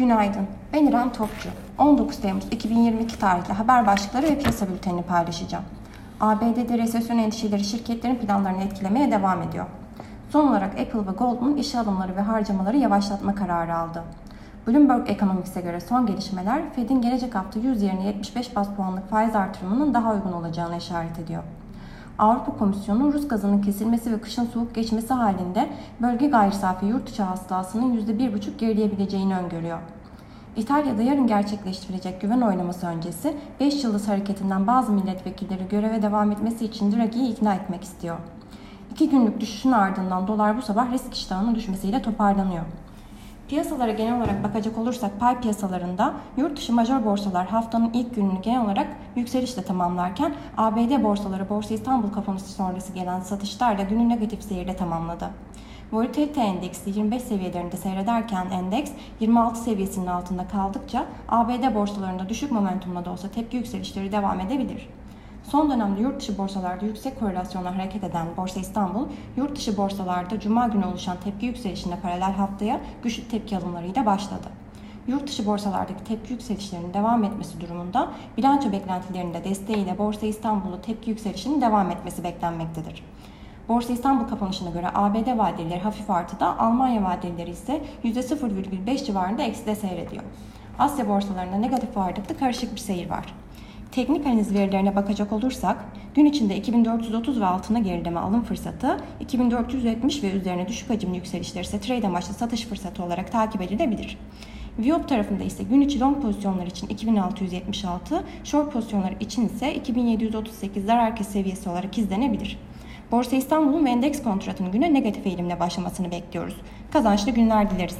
Günaydın. Ben İrem Topçu. 19 Temmuz 2022 tarihli haber başlıkları ve piyasa bültenini paylaşacağım. ABD'de resesyon endişeleri şirketlerin planlarını etkilemeye devam ediyor. Son olarak Apple ve Goldman işe alımları ve harcamaları yavaşlatma kararı aldı. Bloomberg Economics'e göre son gelişmeler Fed'in gelecek hafta 100 yerine 75 bas puanlık faiz artırımının daha uygun olacağını işaret ediyor. Avrupa Komisyonu Rus gazının kesilmesi ve kışın soğuk geçmesi halinde bölge gayri safi yurt içi hasılasının %1,5 gerileyebileceğini öngörüyor. İtalya'da yarın gerçekleştirilecek güven oylaması öncesi 5 yıldız hareketinden bazı milletvekilleri göreve devam etmesi için Draghi'yi ikna etmek istiyor. İki günlük düşüşün ardından dolar bu sabah risk iştahının düşmesiyle toparlanıyor. Piyasalara genel olarak bakacak olursak pay piyasalarında yurt dışı major borsalar haftanın ilk gününü genel olarak yükselişle tamamlarken ABD borsaları Borsa İstanbul kapanışı sonrası gelen satışlarla günü negatif seyirde tamamladı. Volatilite endeksi 25 seviyelerinde seyrederken endeks 26 seviyesinin altında kaldıkça ABD borsalarında düşük momentumla da olsa tepki yükselişleri devam edebilir. Son dönemde yurt dışı borsalarda yüksek korelasyonla hareket eden Borsa İstanbul, yurt dışı borsalarda cuma günü oluşan tepki yükselişine paralel haftaya güçlü tepki alımlarıyla başladı. Yurt dışı borsalardaki tepki yükselişlerinin devam etmesi durumunda bilanço beklentilerinde desteğiyle Borsa İstanbul'u tepki yükselişinin devam etmesi beklenmektedir. Borsa İstanbul kapanışına göre ABD vadeleri hafif artıda, Almanya vadeleri ise %0,5 civarında ekside seyrediyor. Asya borsalarında negatif ağırlıklı karışık bir seyir var. Teknik analiz verilerine bakacak olursak, gün içinde 2430 ve altına gerileme alım fırsatı, 2470 ve üzerine düşük hacimli yükselişler ise trade amaçlı satış fırsatı olarak takip edilebilir. Viyop tarafında ise gün içi long pozisyonlar için 2676, short pozisyonlar için ise 2738 zarar kes seviyesi olarak izlenebilir. Borsa İstanbul'un ve endeks kontratının güne negatif eğilimle başlamasını bekliyoruz. Kazançlı günler dileriz.